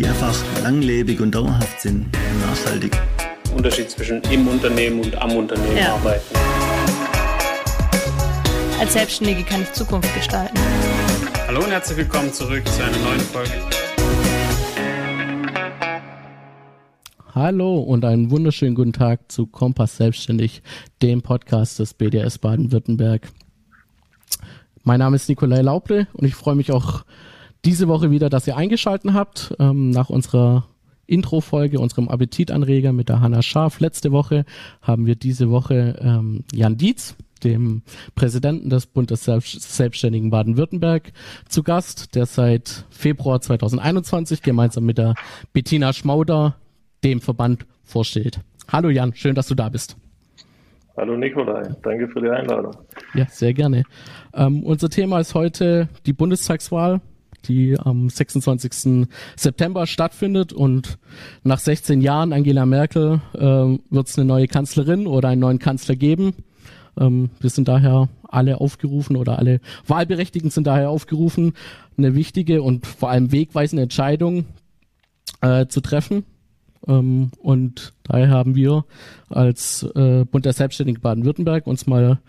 die einfach langlebig und dauerhaft sind und nachhaltig. Unterschied zwischen im Unternehmen und am Unternehmen ja. arbeiten. Als Selbstständige kann ich Zukunft gestalten. Hallo und herzlich willkommen zurück zu einer neuen Folge. Hallo und einen wunderschönen guten Tag zu Kompass Selbstständig, dem Podcast des BDS Baden-Württemberg. Mein Name ist Nikolai Lauble und ich freue mich auch diese Woche wieder, dass ihr eingeschalten habt. Ähm, nach unserer Intro-Folge, unserem Appetitanreger mit der Hanna Scharf letzte Woche, haben wir diese Woche ähm, Jan Dietz, dem Präsidenten des Bundes Selbstständigen Baden-Württemberg, zu Gast, der seit Februar 2021 gemeinsam mit der Bettina Schmauder dem Verband vorsteht. Hallo Jan, schön, dass du da bist. Hallo Nikolai, danke für die Einladung. Ja, sehr gerne. Ähm, unser Thema ist heute die Bundestagswahl die am 26. September stattfindet und nach 16 Jahren Angela Merkel äh, wird es eine neue Kanzlerin oder einen neuen Kanzler geben. Ähm, wir sind daher alle aufgerufen oder alle Wahlberechtigten sind daher aufgerufen, eine wichtige und vor allem wegweisende Entscheidung äh, zu treffen. Ähm, und daher haben wir als äh, Bund der Selbstständigen Baden-Württemberg uns mal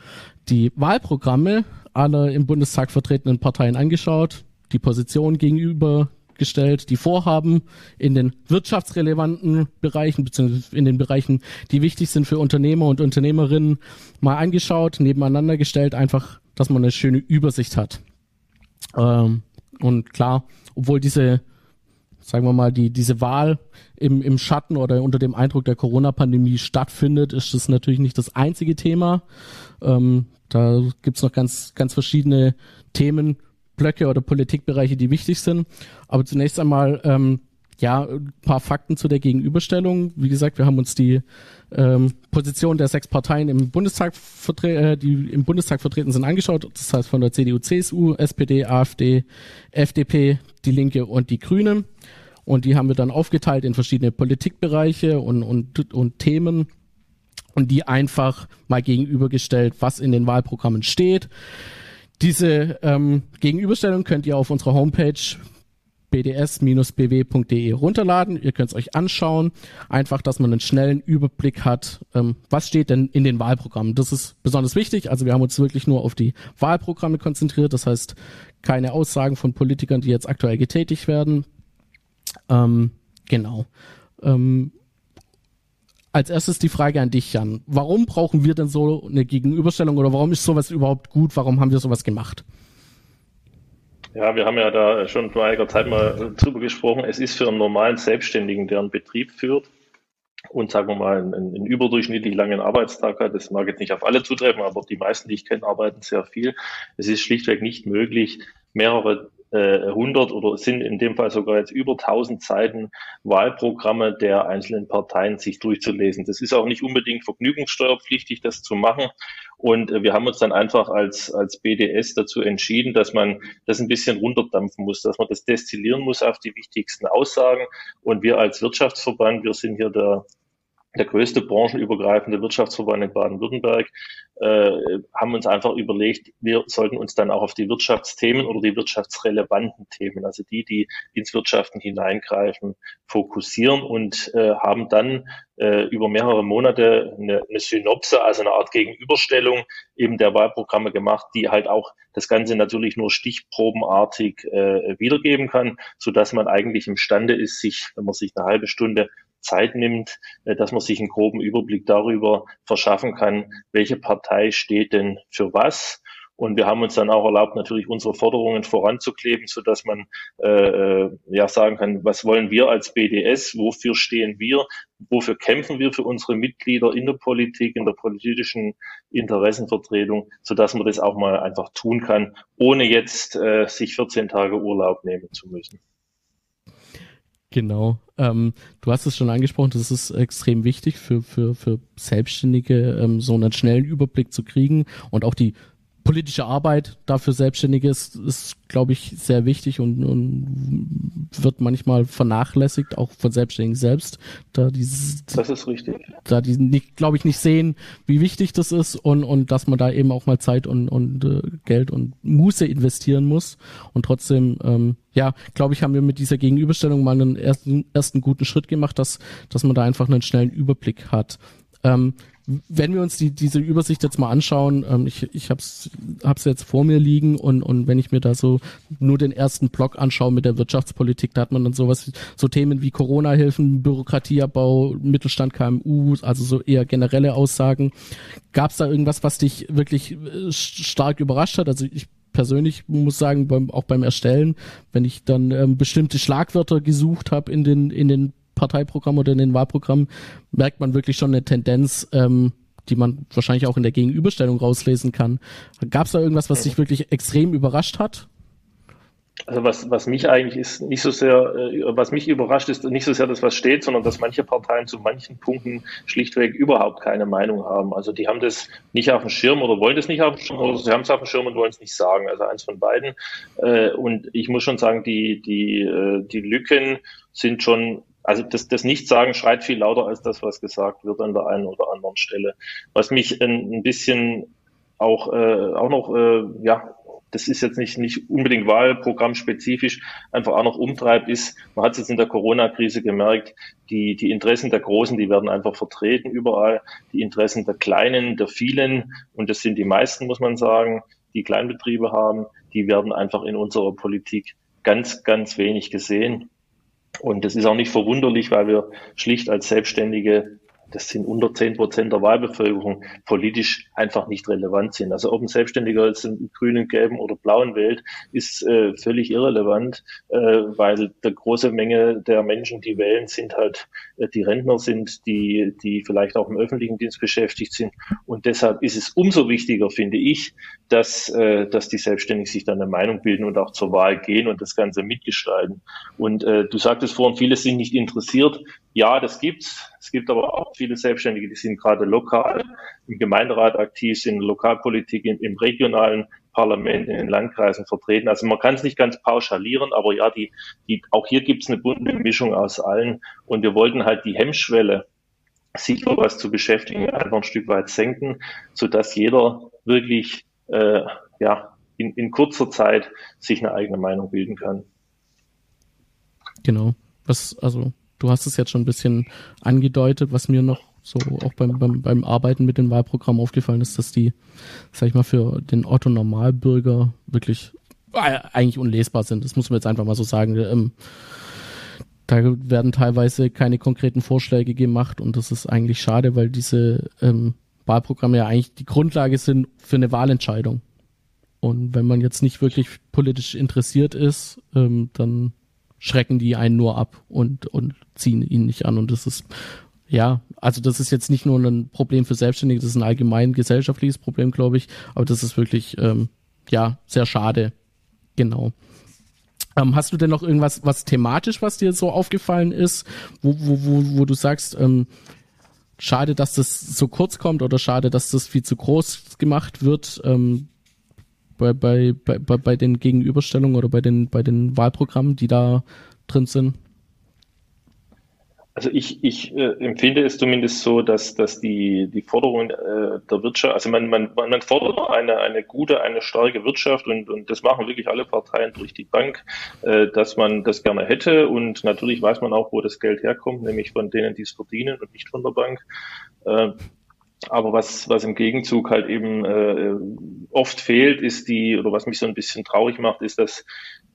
die Wahlprogramme aller im Bundestag vertretenen Parteien angeschaut, die Position gegenübergestellt, die Vorhaben in den wirtschaftsrelevanten Bereichen beziehungsweise in den Bereichen, die wichtig sind für Unternehmer und Unternehmerinnen, mal angeschaut, nebeneinander gestellt, einfach, dass man eine schöne Übersicht hat. Ähm, und klar, obwohl diese sagen wir mal, die, diese Wahl im, im Schatten oder unter dem Eindruck der Corona-Pandemie stattfindet, ist das natürlich nicht das einzige Thema. Ähm, da gibt's noch ganz, ganz verschiedene Themen, Blöcke oder Politikbereiche, die wichtig sind. Aber zunächst einmal, ähm, ja, ein paar Fakten zu der Gegenüberstellung. Wie gesagt, wir haben uns die ähm, Position der sechs Parteien im Bundestag, äh, die im Bundestag vertreten sind, angeschaut. Das heißt von der CDU, CSU, SPD, AfD, FDP, die Linke und die Grünen. Und die haben wir dann aufgeteilt in verschiedene Politikbereiche und, und, und Themen und die einfach mal gegenübergestellt, was in den Wahlprogrammen steht. Diese ähm, Gegenüberstellung könnt ihr auf unserer Homepage bds-bw.de runterladen. Ihr könnt es euch anschauen. Einfach, dass man einen schnellen Überblick hat, ähm, was steht denn in den Wahlprogrammen. Das ist besonders wichtig. Also wir haben uns wirklich nur auf die Wahlprogramme konzentriert. Das heißt, keine Aussagen von Politikern, die jetzt aktuell getätigt werden. Ähm, genau. Ähm, als erstes die Frage an dich, Jan. Warum brauchen wir denn so eine Gegenüberstellung oder warum ist sowas überhaupt gut? Warum haben wir sowas gemacht? Ja, wir haben ja da schon vor einiger Zeit mal drüber gesprochen. Es ist für einen normalen Selbstständigen, der einen Betrieb führt und sagen wir mal einen, einen überdurchschnittlich langen Arbeitstag hat, das mag jetzt nicht auf alle zutreffen, aber die meisten, die ich kenne, arbeiten sehr viel. Es ist schlichtweg nicht möglich, mehrere äh, 100 oder sind in dem Fall sogar jetzt über 1000 Seiten Wahlprogramme der einzelnen Parteien sich durchzulesen. Das ist auch nicht unbedingt vergnügungssteuerpflichtig, das zu machen. Und äh, wir haben uns dann einfach als, als BDS dazu entschieden, dass man das ein bisschen runterdampfen muss, dass man das destillieren muss auf die wichtigsten Aussagen. Und wir als Wirtschaftsverband, wir sind hier der der größte branchenübergreifende Wirtschaftsverband in Baden-Württemberg, äh, haben uns einfach überlegt, wir sollten uns dann auch auf die Wirtschaftsthemen oder die wirtschaftsrelevanten Themen, also die, die ins Wirtschaften hineingreifen, fokussieren und äh, haben dann äh, über mehrere Monate eine, eine Synopse, also eine Art Gegenüberstellung eben der Wahlprogramme gemacht, die halt auch das Ganze natürlich nur stichprobenartig äh, wiedergeben kann, so dass man eigentlich imstande ist, sich, wenn man sich eine halbe Stunde Zeit nimmt, äh, dass man sich einen groben Überblick darüber verschaffen kann, welche Partei steht denn für was. Und wir haben uns dann auch erlaubt, natürlich unsere Forderungen voranzukleben, so dass man äh, äh ja sagen kann, was wollen wir als BDS, wofür stehen wir, wofür kämpfen wir für unsere Mitglieder in der Politik, in der politischen Interessenvertretung, so dass man das auch mal einfach tun kann, ohne jetzt äh, sich 14 Tage Urlaub nehmen zu müssen. Genau. Ähm, du hast es schon angesprochen, das ist extrem wichtig für, für, für Selbstständige, ähm, so einen schnellen Überblick zu kriegen und auch die politische Arbeit dafür Selbstständige ist, ist glaube ich, sehr wichtig und, und wird manchmal vernachlässigt, auch von Selbstständigen selbst, da dieses, das ist richtig, da die nicht, glaube ich, nicht sehen, wie wichtig das ist und und dass man da eben auch mal Zeit und und äh, Geld und Muße investieren muss und trotzdem ähm, ja, glaube ich, haben wir mit dieser Gegenüberstellung mal einen ersten, ersten guten Schritt gemacht, dass, dass man da einfach einen schnellen Überblick hat. Ähm, wenn wir uns die, diese Übersicht jetzt mal anschauen, ähm, ich, ich habe es jetzt vor mir liegen und, und wenn ich mir da so nur den ersten Block anschaue mit der Wirtschaftspolitik, da hat man dann sowas, so Themen wie Corona-Hilfen, Bürokratieabbau, Mittelstand, KMU, also so eher generelle Aussagen. Gab es da irgendwas, was dich wirklich äh, stark überrascht hat? Also ich persönlich muss sagen, beim, auch beim Erstellen, wenn ich dann ähm, bestimmte Schlagwörter gesucht habe in den, in den Parteiprogramm oder in den Wahlprogrammen, merkt man wirklich schon eine Tendenz, ähm, die man wahrscheinlich auch in der Gegenüberstellung rauslesen kann. Gab es da irgendwas, was dich wirklich extrem überrascht hat? Also was, was mich eigentlich ist nicht so sehr, äh, was mich überrascht ist nicht so sehr das, was steht, sondern dass manche Parteien zu manchen Punkten schlichtweg überhaupt keine Meinung haben. Also die haben das nicht auf dem Schirm oder wollen das nicht auf dem Schirm oder sie haben es auf dem Schirm und wollen es nicht sagen. Also eins von beiden. Äh, und ich muss schon sagen, die, die, äh, die Lücken sind schon also das, das Nichtsagen schreit viel lauter als das, was gesagt wird an der einen oder anderen Stelle. Was mich ein, ein bisschen auch, äh, auch noch äh, ja, das ist jetzt nicht, nicht unbedingt wahlprogrammspezifisch, einfach auch noch umtreibt, ist, man hat es jetzt in der Corona-Krise gemerkt, die, die Interessen der Großen, die werden einfach vertreten überall, die Interessen der Kleinen, der vielen, und das sind die meisten, muss man sagen, die Kleinbetriebe haben, die werden einfach in unserer Politik ganz, ganz wenig gesehen. Und das ist auch nicht verwunderlich, weil wir schlicht als Selbstständige das sind unter zehn Prozent der Wahlbevölkerung, politisch einfach nicht relevant sind. Also ob ein Selbstständiger jetzt einen grünen, gelben oder blauen wählt, ist äh, völlig irrelevant, äh, weil der große Menge der Menschen, die wählen, sind halt äh, die Rentner sind, die, die vielleicht auch im öffentlichen Dienst beschäftigt sind. Und deshalb ist es umso wichtiger, finde ich, dass, äh, dass die Selbstständigen sich dann eine Meinung bilden und auch zur Wahl gehen und das Ganze mitgestalten. Und äh, du sagtest vorhin, viele sind nicht interessiert. Ja, das gibt's. Es gibt aber auch viele Selbstständige, die sind gerade lokal im Gemeinderat aktiv, sind in Lokalpolitik, im, im regionalen Parlament, in den Landkreisen vertreten. Also man kann es nicht ganz pauschalieren, aber ja, die, die, auch hier gibt es eine bunte Mischung aus allen. Und wir wollten halt die Hemmschwelle, sich was zu beschäftigen, einfach ein Stück weit senken, sodass jeder wirklich äh, ja, in, in kurzer Zeit sich eine eigene Meinung bilden kann. Genau. Was, also du hast es jetzt schon ein bisschen angedeutet, was mir noch so auch beim, beim, beim Arbeiten mit dem Wahlprogramm aufgefallen ist, dass die, sag ich mal, für den Otto Normalbürger wirklich äh, eigentlich unlesbar sind. Das muss man jetzt einfach mal so sagen. Ähm, da werden teilweise keine konkreten Vorschläge gemacht und das ist eigentlich schade, weil diese ähm, Wahlprogramme ja eigentlich die Grundlage sind für eine Wahlentscheidung. Und wenn man jetzt nicht wirklich politisch interessiert ist, ähm, dann schrecken die einen nur ab und, und ziehen ihn nicht an. Und das ist, ja, also das ist jetzt nicht nur ein Problem für Selbstständige, das ist ein allgemein gesellschaftliches Problem, glaube ich. Aber das ist wirklich, ähm, ja, sehr schade. Genau. Ähm, hast du denn noch irgendwas, was thematisch, was dir so aufgefallen ist, wo, wo, wo, wo du sagst, ähm, schade, dass das so kurz kommt oder schade, dass das viel zu groß gemacht wird? Ähm, bei, bei, bei, bei den Gegenüberstellungen oder bei den, bei den Wahlprogrammen, die da drin sind? Also ich, ich äh, empfinde es zumindest so, dass, dass die, die Forderungen äh, der Wirtschaft, also man, man, man fordert eine, eine gute, eine starke Wirtschaft und, und das machen wirklich alle Parteien durch die Bank, äh, dass man das gerne hätte und natürlich weiß man auch, wo das Geld herkommt, nämlich von denen, die es verdienen und nicht von der Bank. Äh, aber was, was im Gegenzug halt eben äh, oft fehlt, ist die, oder was mich so ein bisschen traurig macht, ist, dass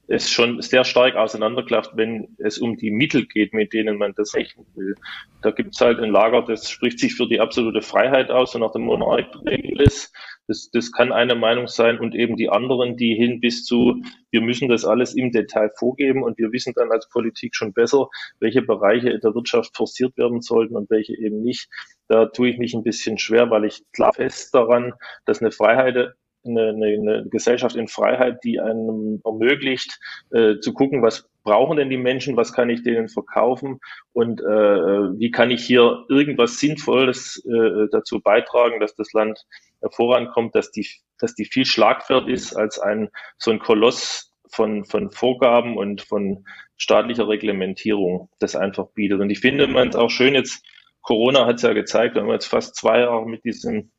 es schon sehr stark auseinanderklafft, wenn es um die Mittel geht, mit denen man das rechnen will. Da gibt es halt ein Lager, das spricht sich für die absolute Freiheit aus und nach dem Monarch ist. Das, das kann eine Meinung sein und eben die anderen, die hin bis zu, wir müssen das alles im Detail vorgeben und wir wissen dann als Politik schon besser, welche Bereiche der Wirtschaft forciert werden sollten und welche eben nicht. Da tue ich mich ein bisschen schwer, weil ich klar fest daran, dass eine Freiheit eine, eine, eine Gesellschaft in Freiheit, die einem ermöglicht, äh, zu gucken, was brauchen denn die Menschen, was kann ich denen verkaufen und äh, wie kann ich hier irgendwas Sinnvolles äh, dazu beitragen, dass das Land vorankommt, dass die, dass die viel schlagwert ist als ein so ein Koloss von, von Vorgaben und von staatlicher Reglementierung das einfach bietet. Und ich finde man es auch schön jetzt, Corona hat es ja gezeigt, wir haben jetzt fast zwei Jahre mit diesem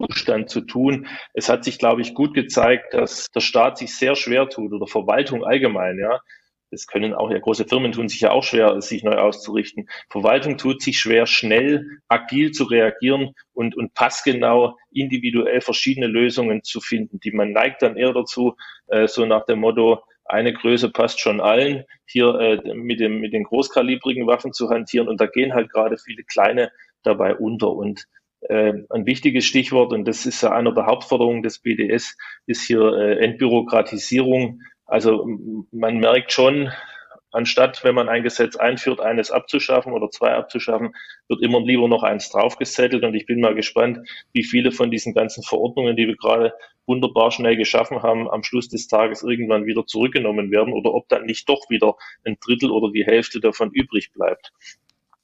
Zustand zu tun. Es hat sich, glaube ich, gut gezeigt, dass der Staat sich sehr schwer tut oder Verwaltung allgemein, ja, das können auch ja große Firmen tun sich ja auch schwer, sich neu auszurichten. Verwaltung tut sich schwer, schnell, agil zu reagieren und, und passgenau individuell verschiedene Lösungen zu finden. Die man neigt dann eher dazu, äh, so nach dem Motto, eine Größe passt schon allen, hier äh, mit, dem, mit den großkalibrigen Waffen zu hantieren. Und da gehen halt gerade viele kleine dabei unter. Und äh, ein wichtiges Stichwort, und das ist ja einer der Hauptforderungen des BDS, ist hier äh, Entbürokratisierung. Also man merkt schon, anstatt, wenn man ein Gesetz einführt, eines abzuschaffen oder zwei abzuschaffen, wird immer lieber noch eins draufgesettelt. Und ich bin mal gespannt, wie viele von diesen ganzen Verordnungen, die wir gerade wunderbar schnell geschaffen haben, am Schluss des Tages irgendwann wieder zurückgenommen werden oder ob dann nicht doch wieder ein Drittel oder die Hälfte davon übrig bleibt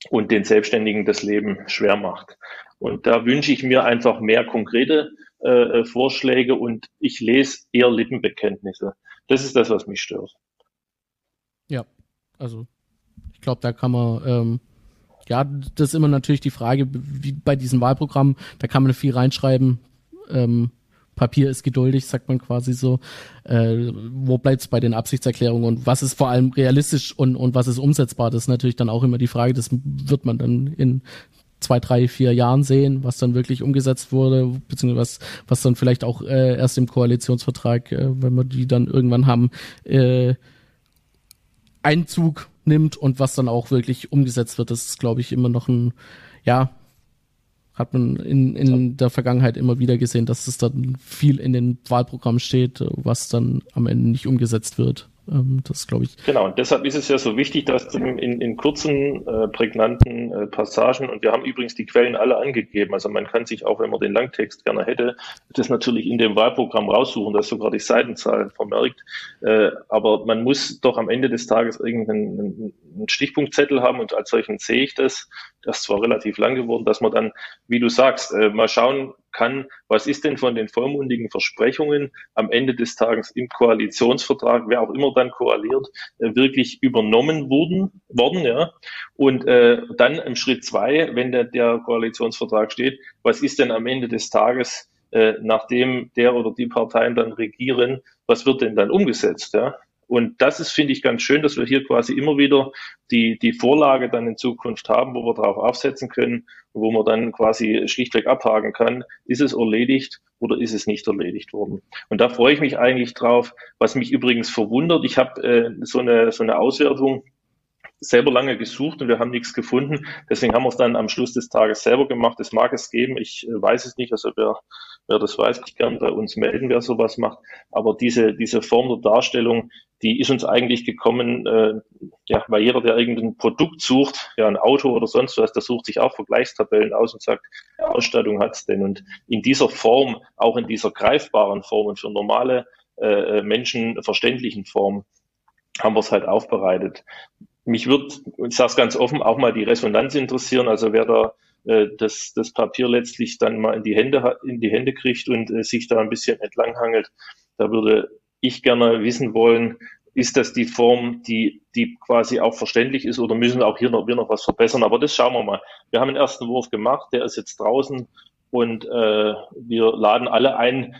und den Selbstständigen das Leben schwer macht. Und da wünsche ich mir einfach mehr konkrete äh, Vorschläge und ich lese eher Lippenbekenntnisse. Das ist das, was mich stört. Ja, also ich glaube, da kann man, ähm, ja, das ist immer natürlich die Frage, wie bei diesem Wahlprogramm, da kann man viel reinschreiben. Ähm, Papier ist geduldig, sagt man quasi so. Äh, wo bleibt es bei den Absichtserklärungen und was ist vor allem realistisch und, und was ist umsetzbar? Das ist natürlich dann auch immer die Frage, das wird man dann in zwei, drei, vier Jahren sehen, was dann wirklich umgesetzt wurde, beziehungsweise was, was dann vielleicht auch äh, erst im Koalitionsvertrag, äh, wenn wir die dann irgendwann haben, äh, Einzug nimmt und was dann auch wirklich umgesetzt wird. Das ist, glaube ich, immer noch ein, ja, hat man in, in der Vergangenheit immer wieder gesehen, dass es dann viel in den Wahlprogrammen steht, was dann am Ende nicht umgesetzt wird. Ähm, das glaube ich. Genau, und deshalb ist es ja so wichtig, dass in, in kurzen, äh, prägnanten äh, Passagen, und wir haben übrigens die Quellen alle angegeben, also man kann sich auch, wenn man den Langtext gerne hätte, das natürlich in dem Wahlprogramm raussuchen, da ist sogar die Seitenzahl vermerkt, äh, aber man muss doch am Ende des Tages irgendeinen einen Stichpunktzettel haben und als solchen sehe ich das, das ist zwar relativ lang geworden, dass man dann, wie du sagst, äh, mal schauen kann, was ist denn von den vollmundigen Versprechungen am Ende des Tages im Koalitionsvertrag, wer auch immer dann koaliert, äh, wirklich übernommen wurden, worden, ja. Und äh, dann im Schritt zwei, wenn der, der Koalitionsvertrag steht, was ist denn am Ende des Tages, äh, nachdem der oder die Parteien dann regieren, was wird denn dann umgesetzt, ja? Und das ist, finde ich, ganz schön, dass wir hier quasi immer wieder die, die Vorlage dann in Zukunft haben, wo wir darauf aufsetzen können, wo man dann quasi schlichtweg abhaken kann, ist es erledigt oder ist es nicht erledigt worden. Und da freue ich mich eigentlich drauf. Was mich übrigens verwundert, ich habe äh, so, eine, so eine Auswertung selber lange gesucht und wir haben nichts gefunden. Deswegen haben wir es dann am Schluss des Tages selber gemacht. Es mag es geben, ich äh, weiß es nicht. Also wer, wer das weiß, ich gern bei uns melden, wer sowas macht. Aber diese, diese Form der Darstellung, die ist uns eigentlich gekommen, äh, ja, weil jeder, der irgendein Produkt sucht, ja, ein Auto oder sonst was, der sucht sich auch Vergleichstabellen aus und sagt, Ausstattung hat's denn. Und in dieser Form, auch in dieser greifbaren Form und für normale äh, Menschen verständlichen Form, haben wir es halt aufbereitet. Mich wird, ich sage es ganz offen, auch mal die Resonanz interessieren. Also wer da äh, das, das Papier letztlich dann mal in die Hände, in die Hände kriegt und äh, sich da ein bisschen entlanghangelt, da würde ich gerne wissen wollen, ist das die Form, die, die quasi auch verständlich ist oder müssen auch hier noch, wir noch was verbessern? Aber das schauen wir mal. Wir haben einen ersten Wurf gemacht, der ist jetzt draußen und äh, wir laden alle ein,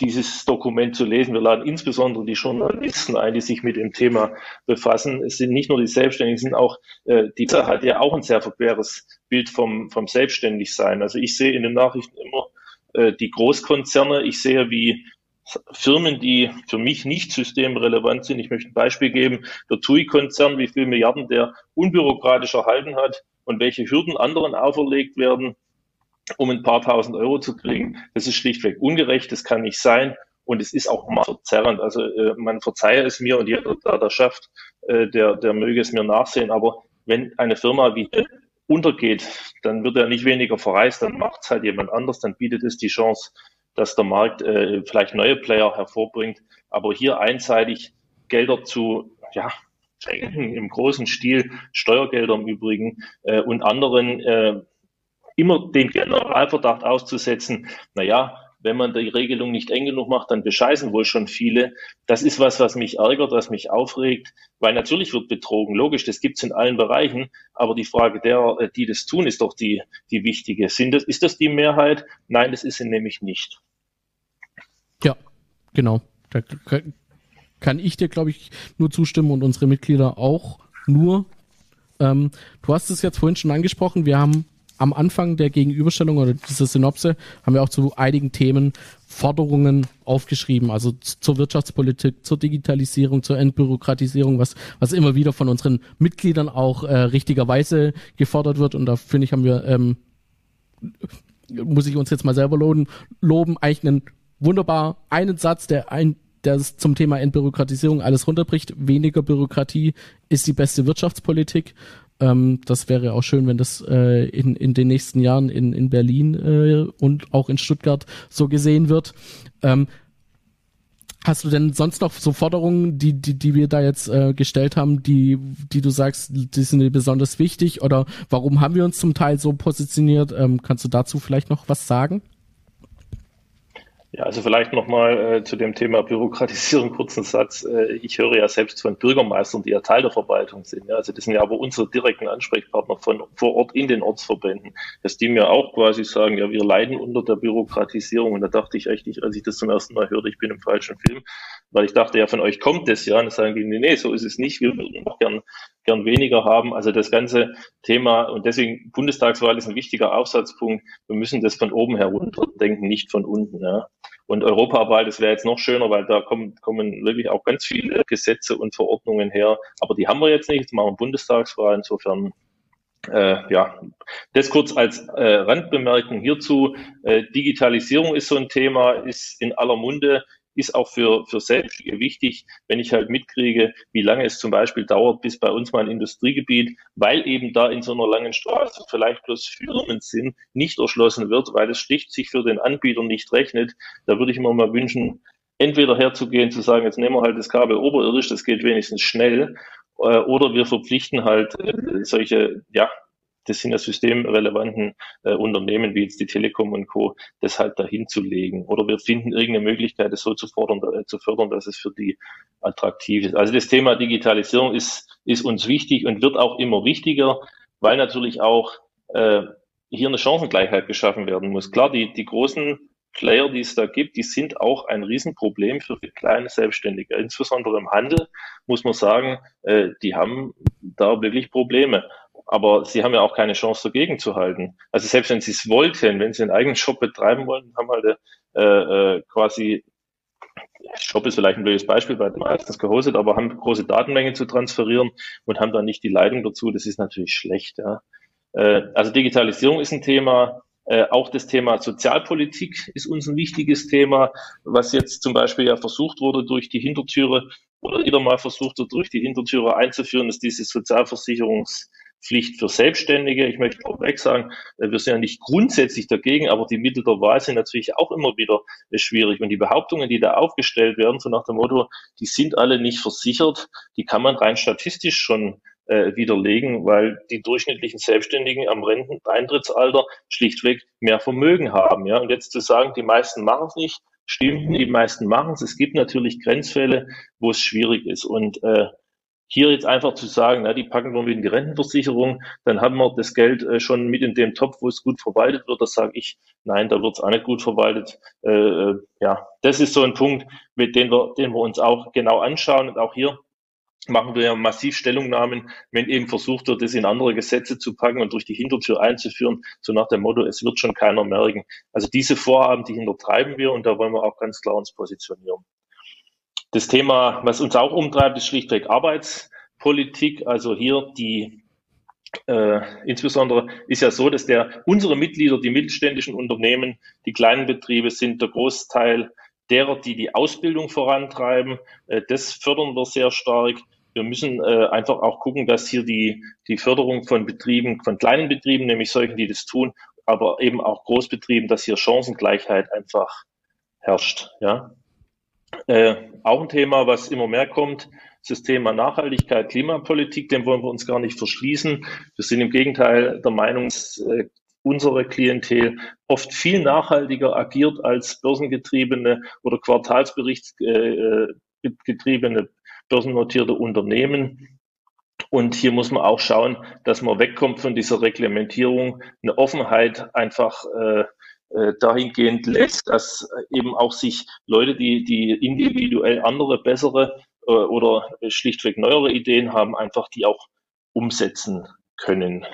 dieses Dokument zu lesen. Wir laden insbesondere die Journalisten ein, die sich mit dem Thema befassen. Es sind nicht nur die Selbstständigen, es sind auch, äh, die hat ja auch ein sehr verqueres Bild vom, vom Selbstständigsein. Also ich sehe in den Nachrichten immer äh, die Großkonzerne. Ich sehe, wie Firmen, die für mich nicht systemrelevant sind. Ich möchte ein Beispiel geben. Der TUI-Konzern, wie viele Milliarden der unbürokratisch erhalten hat und welche Hürden anderen auferlegt werden um ein paar tausend Euro zu kriegen. Das ist schlichtweg ungerecht, das kann nicht sein und es ist auch mal verzerrend. Also äh, man verzeihe es mir und jeder, der das schafft, äh, der, der möge es mir nachsehen. Aber wenn eine Firma wie untergeht, dann wird er nicht weniger verreist, dann macht es halt jemand anders, dann bietet es die Chance, dass der Markt äh, vielleicht neue Player hervorbringt. Aber hier einseitig Gelder zu, ja, im großen Stil, Steuergelder im Übrigen äh, und anderen äh, immer den Generalverdacht auszusetzen, naja, wenn man die Regelung nicht eng genug macht, dann bescheißen wohl schon viele. Das ist was, was mich ärgert, was mich aufregt, weil natürlich wird betrogen. Logisch, das gibt's in allen Bereichen. Aber die Frage der, äh, die das tun, ist doch die, die wichtige. Sind das, ist das die Mehrheit? Nein, das ist sie nämlich nicht. Ja, genau. Da kann ich dir, glaube ich, nur zustimmen und unsere Mitglieder auch nur. Ähm, du hast es jetzt vorhin schon angesprochen, wir haben am Anfang der Gegenüberstellung oder dieser Synopse haben wir auch zu einigen Themen Forderungen aufgeschrieben, also zur Wirtschaftspolitik, zur Digitalisierung, zur Entbürokratisierung, was, was immer wieder von unseren Mitgliedern auch äh, richtigerweise gefordert wird. Und da finde ich, haben wir, ähm, muss ich uns jetzt mal selber loben, loben, eigentlich einen wunderbar einen Satz, der ein der zum Thema Entbürokratisierung alles runterbricht. Weniger Bürokratie ist die beste Wirtschaftspolitik. Ähm, das wäre auch schön, wenn das äh, in, in den nächsten Jahren in, in Berlin äh, und auch in Stuttgart so gesehen wird. Ähm, Hast du denn sonst noch so Forderungen, die, die, die wir da jetzt äh, gestellt haben, die, die du sagst, die sind dir besonders wichtig? Oder warum haben wir uns zum Teil so positioniert? Ähm, kannst du dazu vielleicht noch was sagen? Ja, also vielleicht nochmal äh, zu dem Thema Bürokratisierung kurzen Satz. Äh, ich höre ja selbst von Bürgermeistern, die ja Teil der Verwaltung sind. Ja. Also das sind ja aber unsere direkten Ansprechpartner von vor Ort in den Ortsverbänden, dass die mir auch quasi sagen, ja, wir leiden unter der Bürokratisierung. Und da dachte ich echt, als ich das zum ersten Mal hörte, ich bin im falschen Film, weil ich dachte, ja, von euch kommt das ja. Und dann sagen die, nee, nee, so ist es nicht. Wir würden noch gern, gern weniger haben. Also das ganze Thema und deswegen Bundestagswahl ist ein wichtiger Aufsatzpunkt. Wir müssen das von oben herunter denken, nicht von unten. Ja. Und Europawahl, das wäre jetzt noch schöner, weil da kommen, kommen wirklich auch ganz viele Gesetze und Verordnungen her. Aber die haben wir jetzt nicht. Jetzt machen wir Bundestagswahl. Insofern äh, ja, das kurz als äh, Randbemerkung hierzu. Äh, Digitalisierung ist so ein Thema, ist in aller Munde ist auch für, für Selbstständige wichtig, wenn ich halt mitkriege, wie lange es zum Beispiel dauert, bis bei uns mal ein Industriegebiet, weil eben da in so einer langen Straße vielleicht bloß Firmen sind, nicht erschlossen wird, weil es schlicht sich für den Anbieter nicht rechnet. Da würde ich mir mal wünschen, entweder herzugehen, zu sagen, jetzt nehmen wir halt das Kabel oberirdisch, das geht wenigstens schnell, äh, oder wir verpflichten halt äh, solche, ja, das sind ja systemrelevanten äh, Unternehmen wie jetzt die Telekom und Co., das halt dahin zu legen. Oder wir finden irgendeine Möglichkeit, das so zu, fordern, äh, zu fördern, dass es für die attraktiv ist. Also das Thema Digitalisierung ist, ist uns wichtig und wird auch immer wichtiger, weil natürlich auch äh, hier eine Chancengleichheit geschaffen werden muss. Klar, die, die großen Player, die es da gibt, die sind auch ein Riesenproblem für kleine Selbstständige. Insbesondere im Handel muss man sagen, äh, die haben da wirklich Probleme. Aber sie haben ja auch keine Chance dagegen zu halten. Also selbst wenn sie es wollten, wenn sie einen eigenen Shop betreiben wollen, haben halt äh, äh, quasi Shop ist vielleicht ein blödes Beispiel, weil meistens gehostet, aber haben große Datenmengen zu transferieren und haben dann nicht die Leitung dazu. Das ist natürlich schlecht. Ja. Äh, also Digitalisierung ist ein Thema. Äh, auch das Thema Sozialpolitik ist uns ein wichtiges Thema, was jetzt zum Beispiel ja versucht wurde durch die Hintertüre oder wieder mal versucht wird, durch die Hintertüre einzuführen, ist diese Sozialversicherungs- Pflicht für Selbstständige. Ich möchte vorweg sagen, äh, wir sind ja nicht grundsätzlich dagegen, aber die Mittel der Wahl sind natürlich auch immer wieder äh, schwierig. Und die Behauptungen, die da aufgestellt werden, so nach dem Motto, die sind alle nicht versichert, die kann man rein statistisch schon äh, widerlegen, weil die durchschnittlichen Selbstständigen am Renteneintrittsalter schlichtweg mehr Vermögen haben. Ja? Und jetzt zu sagen, die meisten machen es nicht, stimmt, die meisten machen es. Es gibt natürlich Grenzfälle, wo es schwierig ist. Und äh, hier jetzt einfach zu sagen, na, die packen wir mit in die Rentenversicherung, dann haben wir das Geld äh, schon mit in dem Topf, wo es gut verwaltet wird. Das sage ich, nein, da wird es auch nicht gut verwaltet. Äh, äh, ja, das ist so ein Punkt, mit dem wir, den wir uns auch genau anschauen. Und auch hier machen wir ja massiv Stellungnahmen, wenn eben versucht wird, das in andere Gesetze zu packen und durch die Hintertür einzuführen, so nach dem Motto, es wird schon keiner merken. Also diese Vorhaben, die hintertreiben wir und da wollen wir auch ganz klar uns positionieren. Das Thema, was uns auch umtreibt, ist schlichtweg Arbeitspolitik. Also hier die äh, insbesondere ist ja so, dass der unsere Mitglieder, die mittelständischen Unternehmen, die kleinen Betriebe sind der Großteil derer, die die Ausbildung vorantreiben. Äh, das fördern wir sehr stark. Wir müssen äh, einfach auch gucken, dass hier die, die Förderung von Betrieben, von kleinen Betrieben, nämlich solchen, die das tun, aber eben auch Großbetrieben, dass hier Chancengleichheit einfach herrscht. Ja. Äh, auch ein Thema, was immer mehr kommt, das Thema Nachhaltigkeit, Klimapolitik, dem wollen wir uns gar nicht verschließen. Wir sind im Gegenteil der Meinung, dass äh, unsere Klientel oft viel nachhaltiger agiert als börsengetriebene oder quartalsberichtsgetriebene äh, börsennotierte Unternehmen. Und hier muss man auch schauen, dass man wegkommt von dieser Reglementierung, eine Offenheit einfach äh, äh, dahingehend lässt, dass eben auch sich Leute, die, die individuell andere, bessere äh, oder schlichtweg neuere Ideen haben, einfach die auch umsetzen können.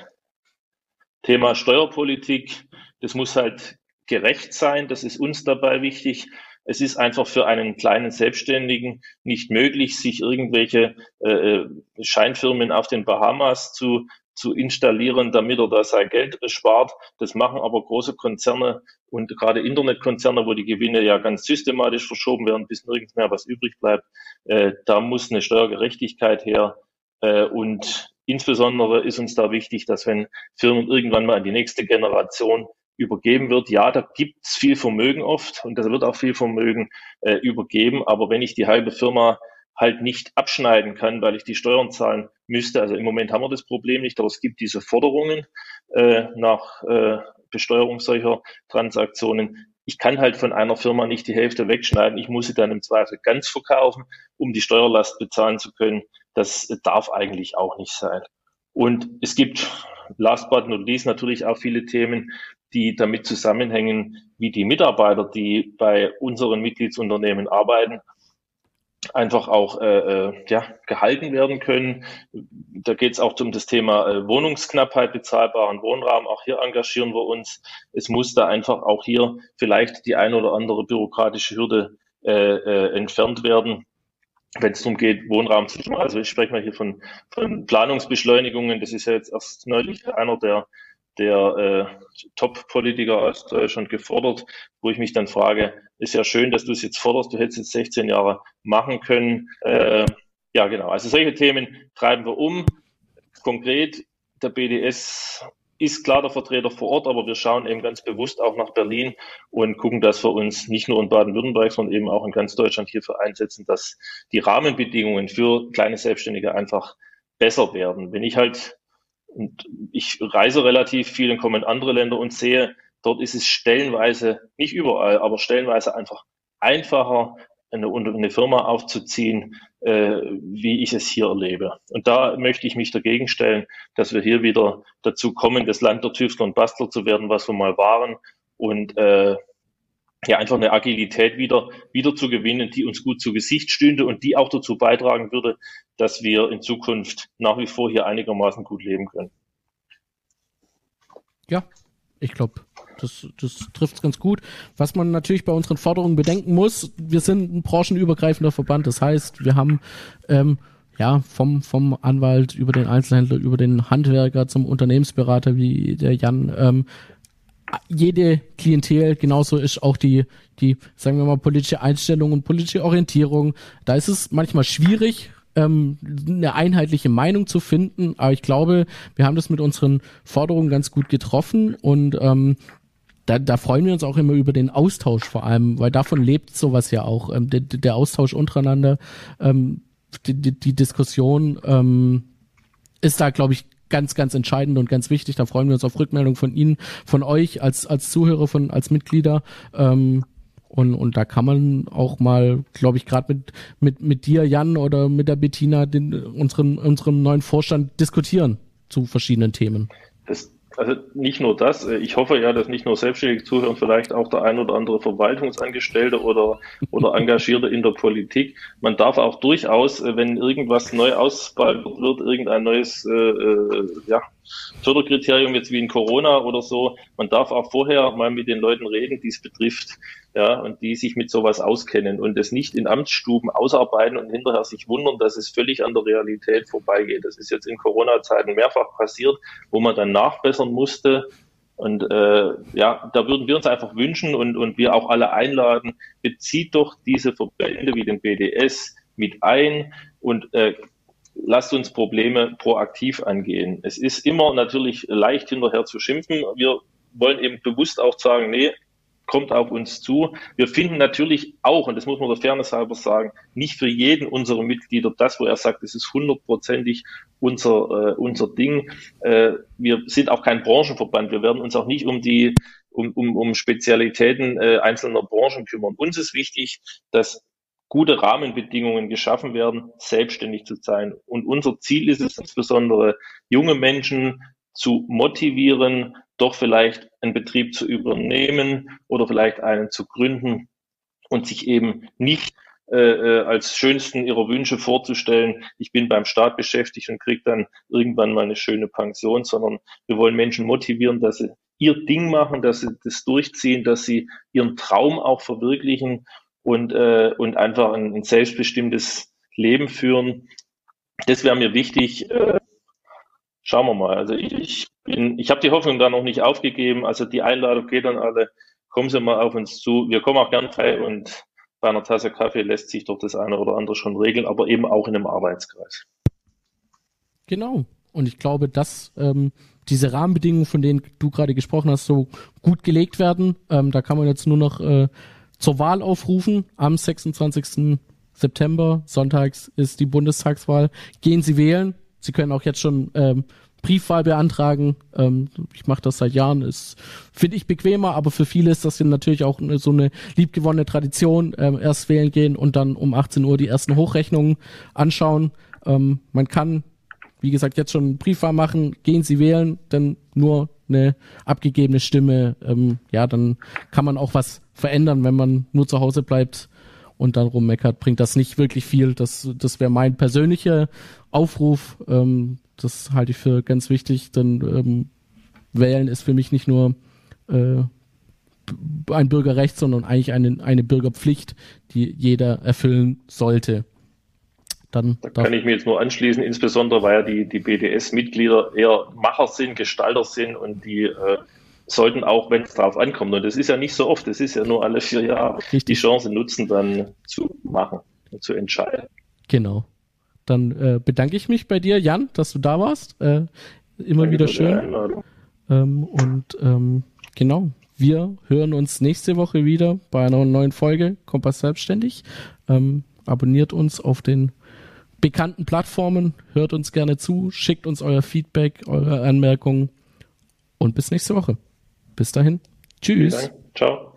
Thema Steuerpolitik, das muss halt gerecht sein, das ist uns dabei wichtig. Es ist einfach für einen kleinen Selbstständigen nicht möglich, sich irgendwelche äh, äh, Scheinfirmen auf den Bahamas zu, zu installieren, damit er da sein Geld spart. Das machen aber große Konzerne und gerade Internetkonzerne, wo die Gewinne ja ganz systematisch verschoben werden, bis nirgends mehr was übrig bleibt. Äh, da muss eine Steuergerechtigkeit her. Äh, und insbesondere ist uns da wichtig, dass wenn Firmen irgendwann mal an die nächste Generation übergeben wird. Ja, da gibt's viel Vermögen oft und da wird auch viel Vermögen äh, übergeben. Aber wenn ich die halbe Firma halt nicht abschneiden kann, weil ich die Steuern zahlen müsste, also im Moment haben wir das Problem nicht, aber es gibt diese Forderungen äh, nach äh, Besteuerung solcher Transaktionen. Ich kann halt von einer Firma nicht die Hälfte wegschneiden. Ich muss sie dann im Zweifel ganz verkaufen, um die Steuerlast bezahlen zu können. Das darf eigentlich auch nicht sein. Und es gibt last but not least natürlich auch viele Themen, die damit zusammenhängen, wie die Mitarbeiter, die bei unseren Mitgliedsunternehmen arbeiten, einfach auch äh, äh ja, gehalten werden können. Da geht es auch um das Thema äh, Wohnungsknappheit, bezahlbaren Wohnraum. Auch hier engagieren wir uns. Es muss da einfach auch hier vielleicht die eine oder andere bürokratische Hürde äh, äh, entfernt werden wenn es darum geht, Wohnraum zu schaffen. Also ich spreche mal hier von, von Planungsbeschleunigungen. Das ist ja jetzt erst neulich einer der der äh, Top-Politiker aus Deutschland gefordert, wo ich mich dann frage, ist ja schön, dass du es jetzt forderst, du hättest jetzt 16 Jahre machen können. Äh, ja, genau. Also solche Themen treiben wir um. Konkret, der BDS ist klar der Vertreter vor Ort, aber wir schauen eben ganz bewusst auch nach Berlin und gucken, dass wir uns nicht nur in Baden-Württemberg, sondern eben auch in ganz Deutschland hierfür einsetzen, dass die Rahmenbedingungen für kleine Selbstständige einfach besser werden. Wenn ich halt und ich reise relativ viel und komme in andere Länder und sehe, dort ist es stellenweise, nicht überall, aber stellenweise einfach einfacher, eine, eine Firma aufzuziehen, äh, wie ich es hier erlebe. Und da möchte ich mich dagegen stellen, dass wir hier wieder dazu kommen, das Land der Tüftler und Bastler zu werden, was wir mal waren und äh, ja einfach eine Agilität wieder, wieder zu gewinnen, die uns gut zu Gesicht stünde und die auch dazu beitragen würde, dass wir in Zukunft nach wie vor hier einigermaßen gut leben können. Ja, ich glaube, das, das trifft es ganz gut. Was man natürlich bei unseren Forderungen bedenken muss, wir sind ein branchenübergreifender Verband. Das heißt, wir haben ähm, ja vom, vom Anwalt über den Einzelhändler, über den Handwerker zum Unternehmensberater wie der Jan ähm, jede Klientel, genauso ist auch die, die, sagen wir mal, politische Einstellung und politische Orientierung. Da ist es manchmal schwierig, ähm, eine einheitliche Meinung zu finden, aber ich glaube, wir haben das mit unseren Forderungen ganz gut getroffen und ähm, da, da freuen wir uns auch immer über den Austausch vor allem, weil davon lebt sowas ja auch, ähm, der, der Austausch untereinander, ähm, die, die, die Diskussion ähm, ist da, glaube ich, ganz, ganz entscheidend und ganz wichtig. Da freuen wir uns auf Rückmeldung von Ihnen, von euch als, als Zuhörer, von, als Mitglieder. Ähm, und, und da kann man auch mal, glaube ich, gerade mit, mit, mit dir, Jan, oder mit der Bettina, den, unseren, unserem neuen Vorstand diskutieren zu verschiedenen Themen. Das, also nicht nur das, äh, ich hoffe ja, dass nicht nur Selbstständige zuhören, vielleicht auch der ein oder andere Verwaltungsangestellte oder, oder Engagierte in der Politik. Man darf auch durchaus, äh, wenn irgendwas neu ausgebaut wird, irgendein neues äh, äh, ja, Förderkriterium jetzt wie in Corona oder so, man darf auch vorher mal mit den Leuten reden, die es betrifft, ja, und die sich mit sowas auskennen und es nicht in Amtsstuben ausarbeiten und hinterher sich wundern, dass es völlig an der Realität vorbeigeht. Das ist jetzt in Corona-Zeiten mehrfach passiert, wo man dann nachbessern musste. Und äh, ja, da würden wir uns einfach wünschen und, und wir auch alle einladen, bezieht doch diese Verbände wie den BDS mit ein und äh, lasst uns Probleme proaktiv angehen. Es ist immer natürlich leicht hinterher zu schimpfen. Wir wollen eben bewusst auch sagen, nee, kommt auf uns zu. Wir finden natürlich auch, und das muss man der Fairness halber sagen, nicht für jeden unserer Mitglieder das, wo er sagt, es ist hundertprozentig unser, äh, unser Ding. Äh, wir sind auch kein Branchenverband. Wir werden uns auch nicht um die um, um, um Spezialitäten äh, einzelner Branchen kümmern. Uns ist wichtig, dass gute Rahmenbedingungen geschaffen werden, selbstständig zu sein. Und unser Ziel ist es insbesondere, junge Menschen zu motivieren, doch vielleicht einen Betrieb zu übernehmen oder vielleicht einen zu gründen und sich eben nicht äh, äh, als schönsten ihrer Wünsche vorzustellen, ich bin beim Staat beschäftigt und kriege dann irgendwann mal eine schöne Pension, sondern wir wollen Menschen motivieren, dass sie ihr Ding machen, dass sie das durchziehen, dass sie ihren Traum auch verwirklichen und, äh, und einfach ein, ein selbstbestimmtes Leben führen. Das wäre mir wichtig. Äh, schauen wir mal. Also ich, ich, ich habe die Hoffnung da noch nicht aufgegeben. Also die Einladung geht an alle. Kommen Sie mal auf uns zu. Wir kommen auch gern frei und bei einer Tasse Kaffee lässt sich doch das eine oder andere schon regeln, aber eben auch in einem Arbeitskreis. Genau. Und ich glaube, dass ähm, diese Rahmenbedingungen, von denen du gerade gesprochen hast, so gut gelegt werden. Ähm, da kann man jetzt nur noch äh, zur Wahl aufrufen. Am 26. September, sonntags, ist die Bundestagswahl. Gehen Sie wählen. Sie können auch jetzt schon ähm, Briefwahl beantragen. Ähm, ich mache das seit Jahren, ist finde ich bequemer, aber für viele ist das natürlich auch so eine liebgewonnene Tradition. Ähm, erst wählen gehen und dann um 18 Uhr die ersten Hochrechnungen anschauen. Ähm, man kann, wie gesagt, jetzt schon Briefwahl machen. Gehen Sie wählen, denn nur eine abgegebene Stimme, ähm, ja, dann kann man auch was verändern, wenn man nur zu Hause bleibt und dann rummeckert, bringt das nicht wirklich viel. Das, das wäre mein persönlicher Aufruf. Ähm, das halte ich für ganz wichtig, denn ähm, Wählen ist für mich nicht nur äh, ein Bürgerrecht, sondern eigentlich eine, eine Bürgerpflicht, die jeder erfüllen sollte. Dann da kann ich mir jetzt nur anschließen, insbesondere weil ja die, die BDS-Mitglieder eher Macher sind, Gestalter sind und die äh, sollten auch, wenn es darauf ankommt, und das ist ja nicht so oft, das ist ja nur alle vier Jahre, Richtig. die Chance nutzen, dann zu machen und zu entscheiden. Genau. Dann äh, bedanke ich mich bei dir, Jan, dass du da warst. Äh, immer Danke wieder schön. Ähm, und ähm, genau, wir hören uns nächste Woche wieder bei einer neuen Folge Kompass Selbstständig. Ähm, abonniert uns auf den bekannten Plattformen, hört uns gerne zu, schickt uns euer Feedback, eure Anmerkungen und bis nächste Woche. Bis dahin. Tschüss. Ciao.